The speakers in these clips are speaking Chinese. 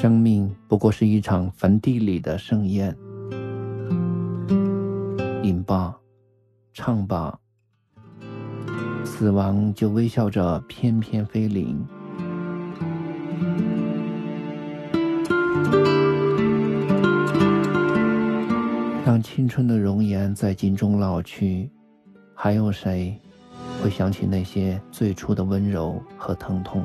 生命不过是一场坟地里的盛宴，饮吧，唱吧，死亡就微笑着翩翩飞临。当青春的容颜在镜中老去，还有谁会想起那些最初的温柔和疼痛？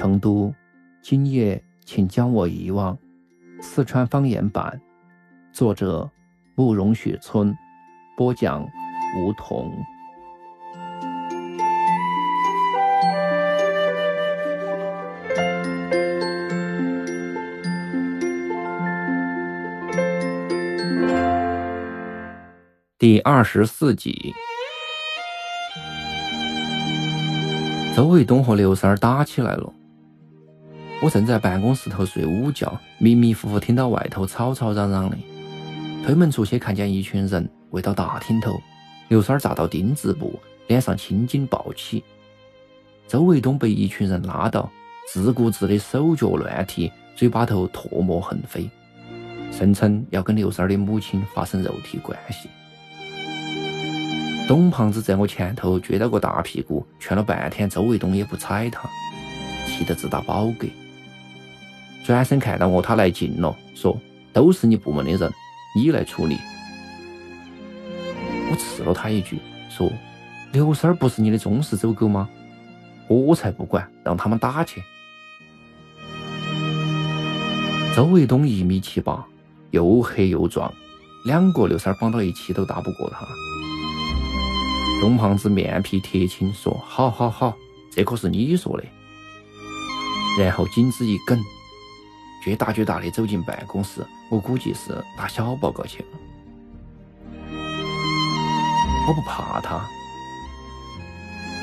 成都，今夜请将我遗忘。四川方言版，作者慕容雪村，播讲梧桐。第二十四集，周卫东和刘三儿打起来了。我正在办公室头睡午觉，迷迷糊糊听到外头吵吵嚷嚷的，推门出去看见一群人围到大厅头。刘三儿扎到钉子布，脸上青筋暴起。周卫东被一群人拉到，自顾自的手脚乱踢，嘴巴头唾沫横飞，声称要跟刘三儿的母亲发生肉体关系。董胖子在我前头撅到个大屁股，劝了半天，周卫东也不睬他，气得直打饱嗝。转身看到我，他来劲了，说：“都是你部门的人，你来处理。”我斥了他一句，说：“刘三儿不是你的忠实走狗吗？我才不管，让他们打去。”周卫东一米七八，又黑又壮，两个刘三儿绑到一起都打不过他。东胖子面皮铁青，说：“好好好，这可是你说的。”然后颈子一梗，绝大绝大的走进办公室。我估计是打小报告去了。我不怕他，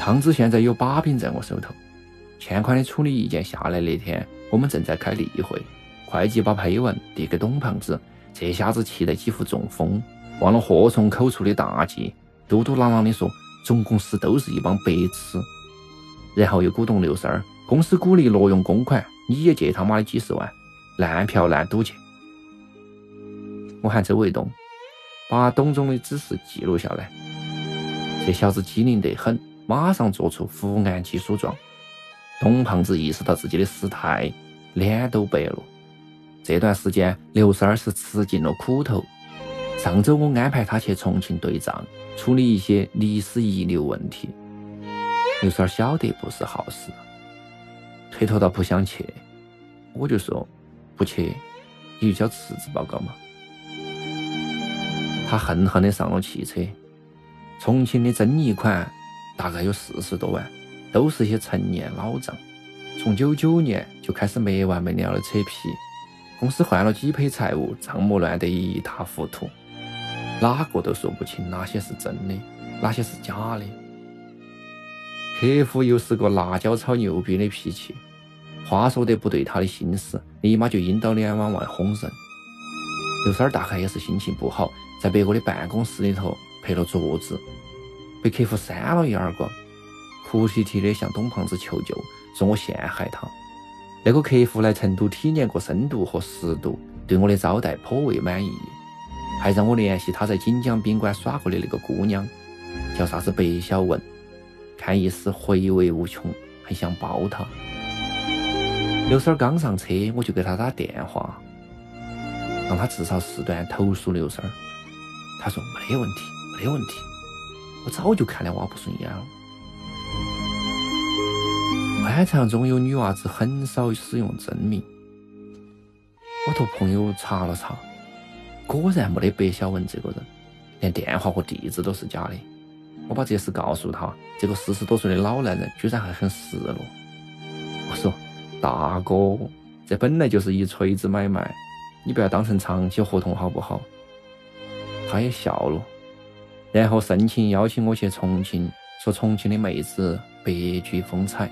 胖子现在有把柄在我手头。欠款的处理意见下来那天，我们正在开例会，会计把批文递给董胖子，这下子气得几乎中风，忘了祸从口出的大忌。嘟嘟囔囔地说：“总公司都是一帮白痴。”然后又鼓动刘三儿，公司鼓励挪用公款，你也借他妈的几十万，烂嫖烂赌去。我喊周卫东把董总的指示记录下来。这小子机灵得很，马上做出伏案起诉状。董胖子意识到自己的失态，脸都白了。这段时间，刘三儿是吃尽了苦头。上周我安排他去重庆对账。处理一些历史遗留问题，刘三儿晓得不是好事，推脱到不想去，我就说不去，你就交辞职报告嘛。他恨恨的上了汽车。重庆的争议款大概有四十多万，都是些陈年老账，从九九年就开始没完没了的扯皮，公司换了几批财务，账目乱得一塌糊涂。哪个都说不清哪些是真的，哪些是假的。客户又是个辣椒炒牛逼的脾气，话说得不对他的心思，立马就阴到脸往外哄人。刘三儿大概也是心情不好，在别个的办公室里头拍了桌子，被客户扇了一耳光，哭啼啼的向董胖子求救，说我陷害他。那个客户来成都体验过深度和湿度，对我的招待颇为满意。还让我联系他在锦江宾馆耍过的那个姑娘，叫啥子白小文，看意思回味无穷，很想抱她。刘三儿刚上车，我就给他打电话，让他至少四段投诉刘三儿。他说没问题，没问题。我早就看那娃不顺眼了。官场中有女娃子很少使用真名，我托朋友查了查。果然没得白小文这个人，连电话和地址都是假的。我把这事告诉他，这个四十多岁的老男人居然还很失落。我说：“大哥，这本来就是一锤子买卖，你不要当成长期合同好不好？”他也笑了，然后盛情邀请我去重庆，说重庆的妹子别具风采，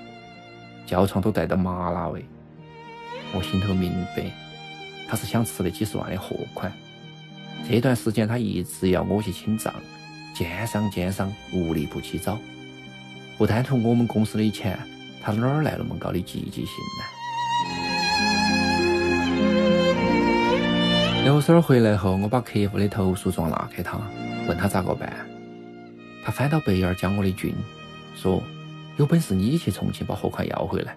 叫床都带着麻辣味。我心头明白，他是想吃那几十万的货款。这段时间他一直要我去清账，奸商奸商无利不起早。不贪图我们公司的钱，他哪儿来那么高的积极性呢？刘婶儿回来后，我把客户的投诉状拿给他，问他咋个办。他翻到白眼儿将我的军，说：“有本事你去重庆把货款要回来，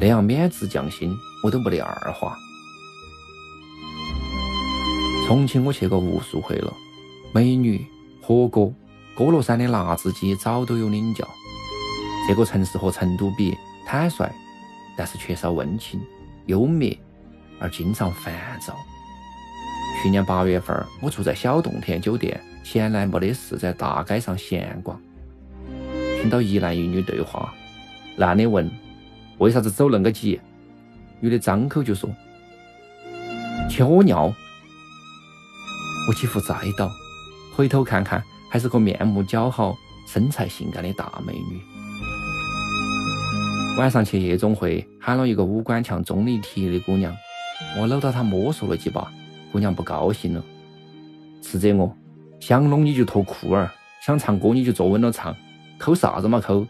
那样免职降薪我都没得二话。”重庆我去过无数回了，美女、火锅、歌乐山的辣子鸡早都有领教。这个城市和成都比，坦率，但是缺少温情、幽默，而经常烦躁。去年八月份，我住在小洞天酒店，闲来没得事，在大街上闲逛，听到一男一女对话。男的问：“为啥子走恁个急？”女的张口就说：“屙尿。”我几乎栽倒，回头看看，还是个面目姣好、身材性感的大美女。晚上去夜总会，喊了一个五官像钟丽缇的姑娘，我搂到她摸索了几把。姑娘不高兴了，斥责我：想弄你就脱裤儿，想唱歌你就坐稳了唱，抠啥子嘛抠，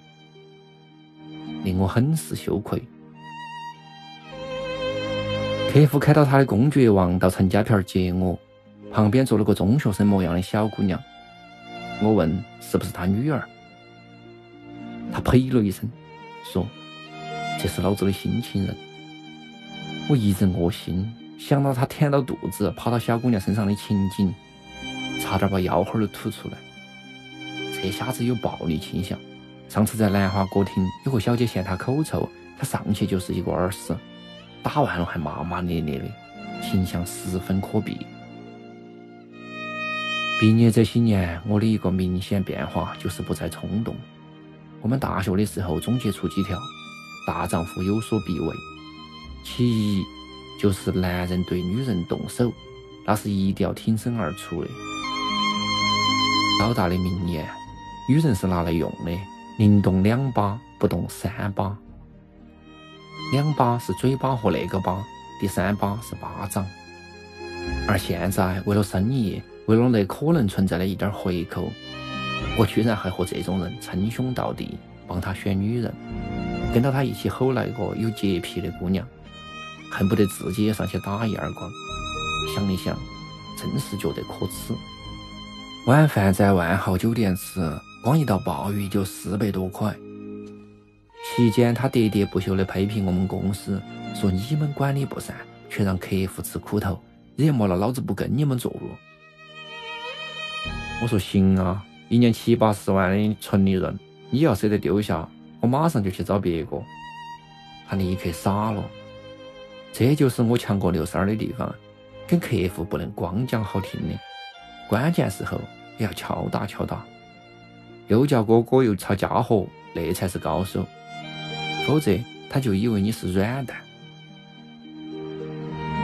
令我很是羞愧。客户开到他的公爵王到陈家坪接我，旁边坐了个中学生模样的小姑娘，我问是不是他女儿，他呸了一声，说这是老子的新情人，我一阵恶心。想到他舔到肚子、跑到小姑娘身上的情景，差点把腰花都吐出来。这瞎子有暴力倾向。上次在兰花歌厅，有个小姐嫌他口臭，他上去就是一个耳屎，打完了还骂骂咧咧的，形象十分可鄙。毕业这些年，我的一个明显变化就是不再冲动。我们大学的时候总结出几条：大丈夫有所必为。其一。就是男人对女人动手，那是一定要挺身而出的。老大的名言：女人是拿来用的，宁动两把，不动三把。两把是嘴巴和那个巴，第三把是巴掌。而现在，为了生意，为了那可能存在的一点回扣，我居然还和这种人称兄道弟，帮他选女人，跟到他一起吼那个有洁癖的姑娘。恨不得自己也上去打一耳光。想一想，真是觉得可耻。晚饭在万豪酒店吃，光一道鲍鱼就四百多块。期间他喋喋不休地批评我们公司，说你们管理不善，却让客户吃苦头，惹毛了老子不跟你们做了。我说行啊，一年七八十万的纯利润，你要舍得丢下，我马上就去找别个。他立刻傻了。这就是我强过刘三儿的地方，跟客户不能光讲好听的，关键时候也要敲打敲打。又叫哥哥又抄家伙，那才是高手，否则他就以为你是软蛋。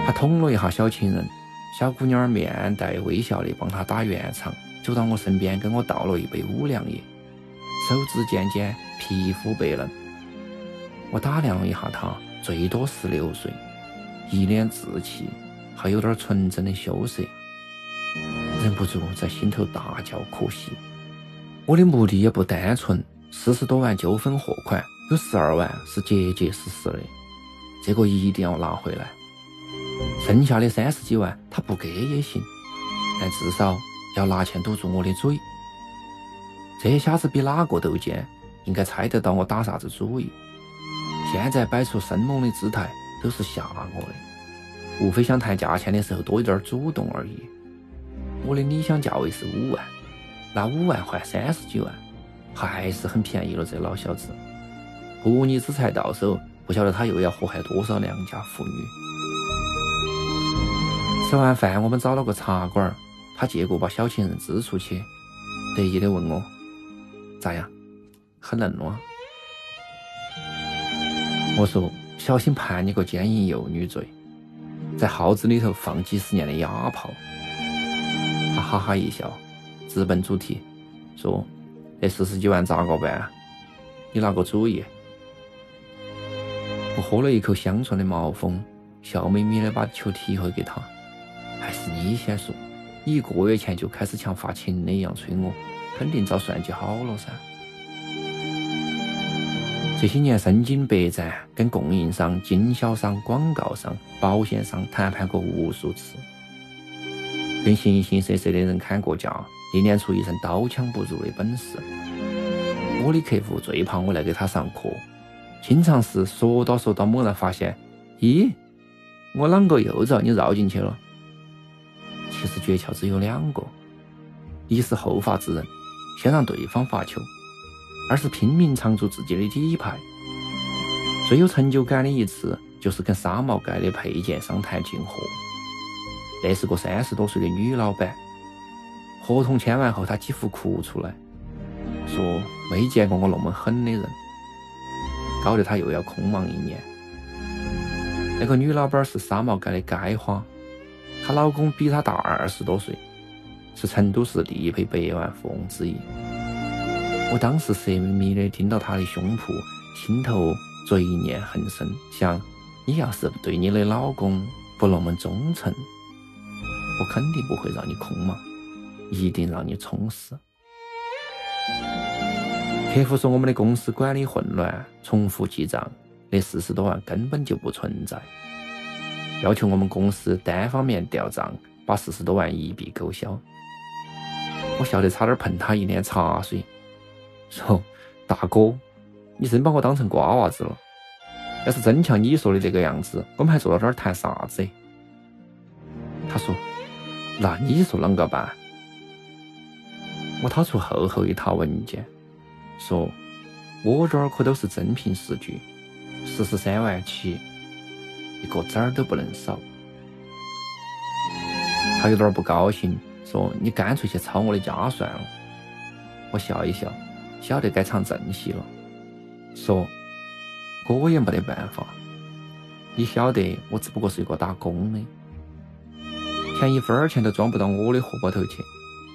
他捅了一下小情人，小姑娘面带微笑的帮他打圆场，走到我身边跟我倒了一杯五粮液，手指尖尖，皮肤白嫩。我打量了一下他，最多十六岁。一脸稚气，还有点纯真的羞涩，忍不住在心头大叫可惜。我的目的也不单纯，四十多万纠纷货款，有十二万是结结实实的，这个一定要拿回来。剩下的三十几万他不给也行，但至少要拿钱堵住我的嘴。这瞎子比哪个都贱，应该猜得到我打啥子主意。现在摆出生猛的姿态。都是吓我的，无非想谈价钱的时候多一点主动而已。我的理想价位是五万，拿五万换三十几万，还是很便宜了。这老小子，不义之财到手，不晓得他又要祸害多少良家妇女。吃完饭，我们找了个茶馆，他借过把小情人支出去，得意的问我：“咋样？很嫩吗？”我说。小心判你个奸淫幼女罪，在号子里头放几十年的哑炮。他哈哈一笑，直奔主题，说：“那四十几万咋个办？你拿个主意。”我喝了一口香醇的毛峰，笑眯眯的把球踢回给他。还是你先说，你一个月前就开始像发情的一样催我，肯定早算计好了噻。这些年身经百战，跟供应商、经销商、广告商、保险商谈判过无数次，跟形形色色的人砍过价，历练出一身刀枪不入的本事。我的客户最怕我来给他上课，经常是说到说到，猛然发现，咦，我啷个又遭你绕进去了？其实诀窍只有两个：一是后发制人，先让对方发球。而是拼命藏住自己的底牌。最有成就感的一次，就是跟纱帽盖的配件商谈进货。那是个三十多岁的女老板，合同签完后，她几乎哭出来，说没见过我那么狠的人，搞得她又要空忙一年。那个女老板是纱帽盖的街花，她老公比她大二十多岁，是成都市第一批百万富翁之一。我当时色眯眯的盯到他的胸脯，心头罪念横生，想：你要是对你的老公不那么忠诚，我肯定不会让你空忙，一定让你充实。客户说我们的公司管理混乱，重复记账，那四十多万根本就不存在，要求我们公司单方面调账，把四十多万一笔勾销。我笑得差点喷他一脸茶水。说大哥，你真把我当成瓜娃子了。要是真像你说的这个样子，我们还坐到这儿谈啥子？他说：“那你说啷个办？”我掏出厚厚一沓文件，说：“我这儿可都是真凭实据，四十三万起，一个子儿都不能少。”他有点不高兴，说：“你干脆去抄我的家算了。”我笑一笑。晓得该唱正戏了，说我也没得办法。你晓得，我只不过是一个打工的，钱一分钱都装不到我的荷包头去。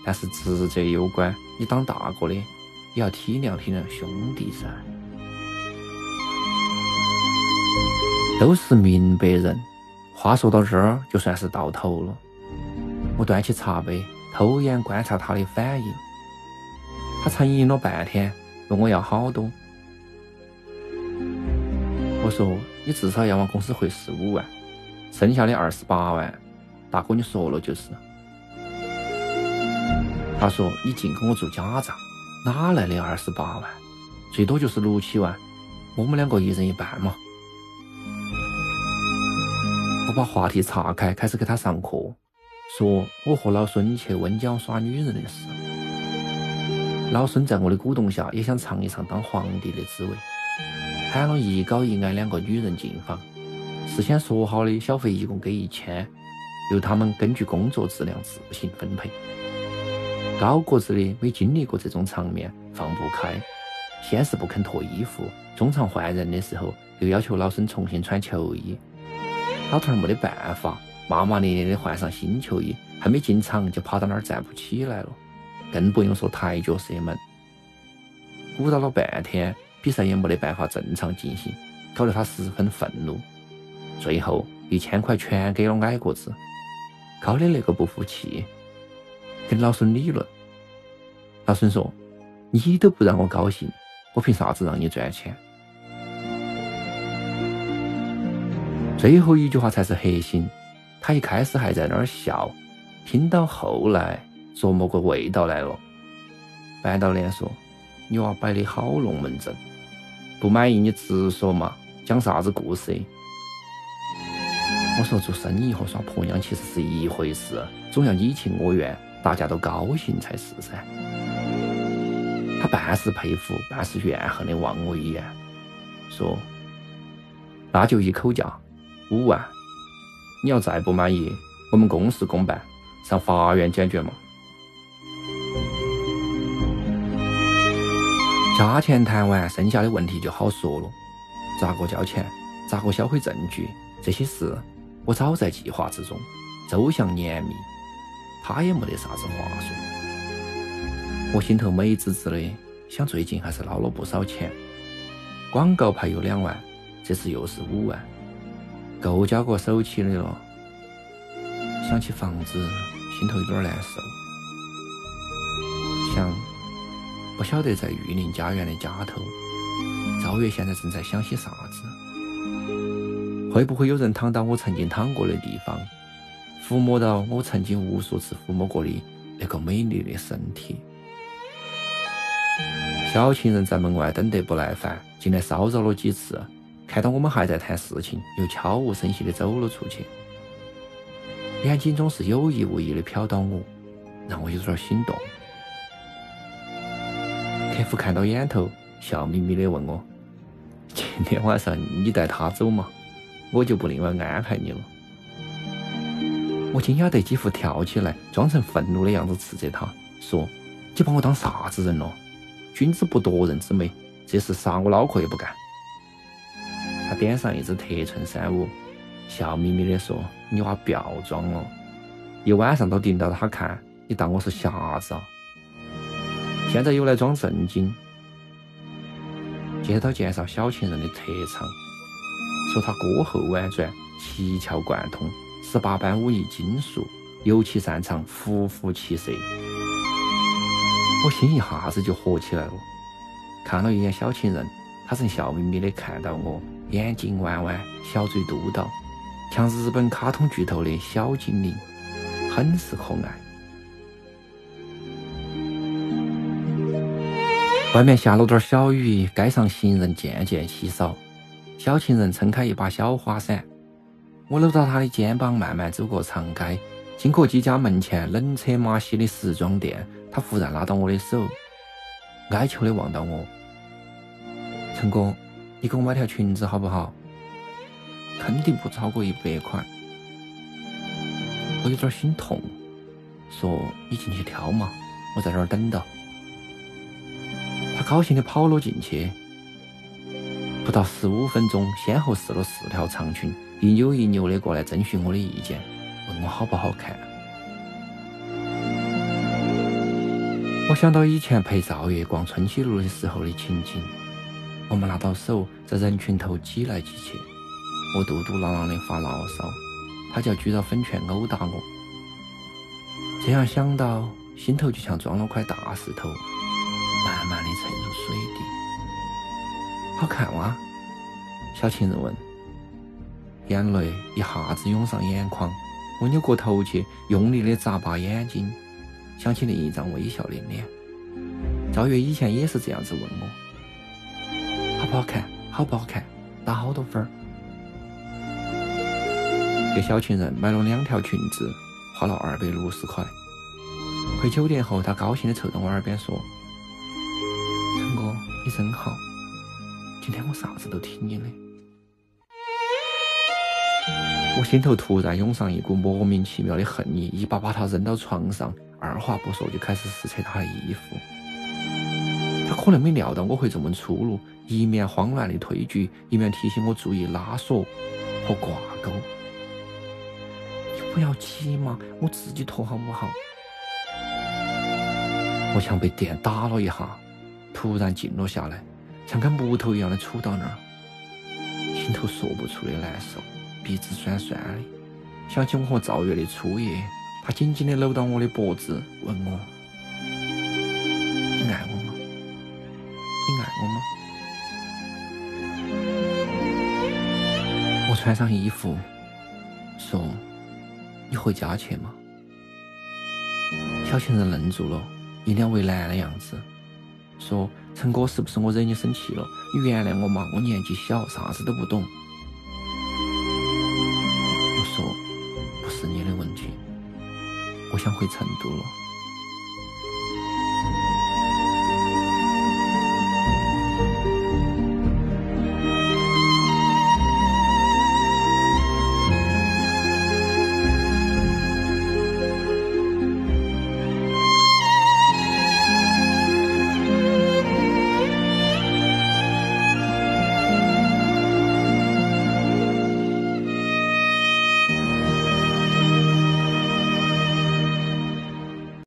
但是职责攸关，你当大哥的也要体谅体谅兄弟噻。都是明白人，话说到这儿就算是到头了。我端起茶杯，偷眼观察他的反应。他沉吟了半天，问我要好多。我说你至少要往公司汇十五万，剩下的二十八万，大哥你说了就是。他说你净跟我做假账，哪来的二十八万？最多就是六七万，我们两个一人一半嘛。我把话题岔开，开始给他上课，说我和老孙去温江耍女人的事。老孙在我的鼓动下，也想尝一尝当皇帝的滋味，喊了一高一矮两个女人进房，事先说好的小费一共给一千，由他们根据工作质量自行分配。高个子的没经历过这种场面，放不开，先是不肯脱衣服，中场换人的时候又要求老孙重新穿球衣，老头儿没得办法，骂骂咧咧的换上新球衣，还没进场就趴到那儿站不起来了。更不用说抬脚射门，鼓捣了半天，比赛也没得办法正常进行，搞得他十分愤怒。最后一千块全给了矮个子，高的那个不服气，跟老孙理论。老孙说：“你都不让我高兴，我凭啥子让你赚钱？”最后一句话才是核心。他一开始还在那儿笑，听到后来。琢磨个味道来了，半道脸说：“你娃摆的好龙门阵，不满意你直说嘛，讲啥子故事？”我说：“做生意和耍婆娘其实是一回事，总要你情我愿，大家都高兴才是噻。”他半是佩服，半是怨恨的望我一眼，说：“那就一口价，五万。你要再不满意，我们公事公办，上法院解决嘛。”价钱谈完，剩下的问题就好说了。咋个交钱？咋个销毁证据？这些事我早在计划之中，周详严密。他也没得啥子话说。我心头美滋滋的，想最近还是捞了不少钱。广告牌有两万，这次又是五万，够交个首期的了。想起房子，心头有点难受。想。不晓得在玉林家园的家头，赵月现在正在想些啥子？会不会有人躺到我曾经躺过的地方，抚摸到我曾经无数次抚摸过的那个美丽的身体？小情人在门外等得不耐烦，进来骚扰了几次，看到我们还在谈事情，又悄无声息地走了出去，眼睛总是有意无意地瞟到我，让我有点心动。客服看到眼头，笑眯眯的问我：“今天晚上你带他走嘛？我就不另外安排你了。”我惊讶得几乎跳起来，装成愤怒的样子斥责他说：“你把我当啥子人了？君子不夺人之美，这事杀我脑壳也不干。”他点上一支特衬衫舞，笑眯眯的说：“你娃不要装了，一晚上都盯到他看，你当我是瞎子啊？”现在又来装正经，接着介绍小情人的特长，说他歌喉婉转，七窍贯通，十八般武艺精熟，尤其擅长伏虎骑射。我心一下子就活起来了，看了一眼小情人，他正笑眯眯的看到我，眼睛弯弯，小嘴嘟到，像日本卡通巨头的小精灵，很是可爱。外面下了点小雨，街上行人渐渐稀少。小情人撑开一把小花伞，我搂着他的肩膀，慢慢走过长街，经过几家门前冷车马稀的时装店，他忽然拉到我的手，哀求的望到我：“陈哥，你给我买条裙子好不好？肯定不超过一百块。”我有点心痛，说：“你进去挑嘛，我在这儿等到。”高兴地跑了进去，不到十五分钟，先后试了四条长裙，一扭一扭的过来征询我的意见，问我好不好看。我想到以前陪赵月逛春熙路的时候的情景，我们拉到手在人群头挤来挤去，我嘟嘟囔囔的发牢骚，他就要举着粉拳殴打我。这样想到，心头就像装了块大石头。慢慢的沉入水底，好看哇？小情人问。眼泪一下子涌上眼眶，我扭过头去，用力的眨巴眼睛，想起另一张微笑的脸。赵月以前也是这样子问我，好不好看？好不好看？打好多分儿？给小情人买了两条裙子，花了二百六十块。回酒店后，他高兴的凑到我耳边说。你真好，今天我啥子都听你的。我心头突然涌上一股莫名其妙的恨意，一把把他扔到床上，二话不说就开始撕扯他的衣服。他可能没料到我会这么粗鲁，一面慌乱的推拒，一面提醒我注意拉锁和挂钩。你不要急嘛，我自己脱好不好？我像被电打了一下。突然静了下来，像根木头一样的杵到那儿，心头说不出的难受，鼻子酸酸的。想起我和赵月的初夜，他紧紧的搂到我的脖子，问我：“你爱我吗？你爱我吗？”我穿上衣服，说：“你回家去吗？”小情人愣住了，一脸为难的样子。说陈哥，是不是我惹你生气了？你原谅我嘛，我年纪小，啥子都不懂。我说不是你的问题，我想回成都了。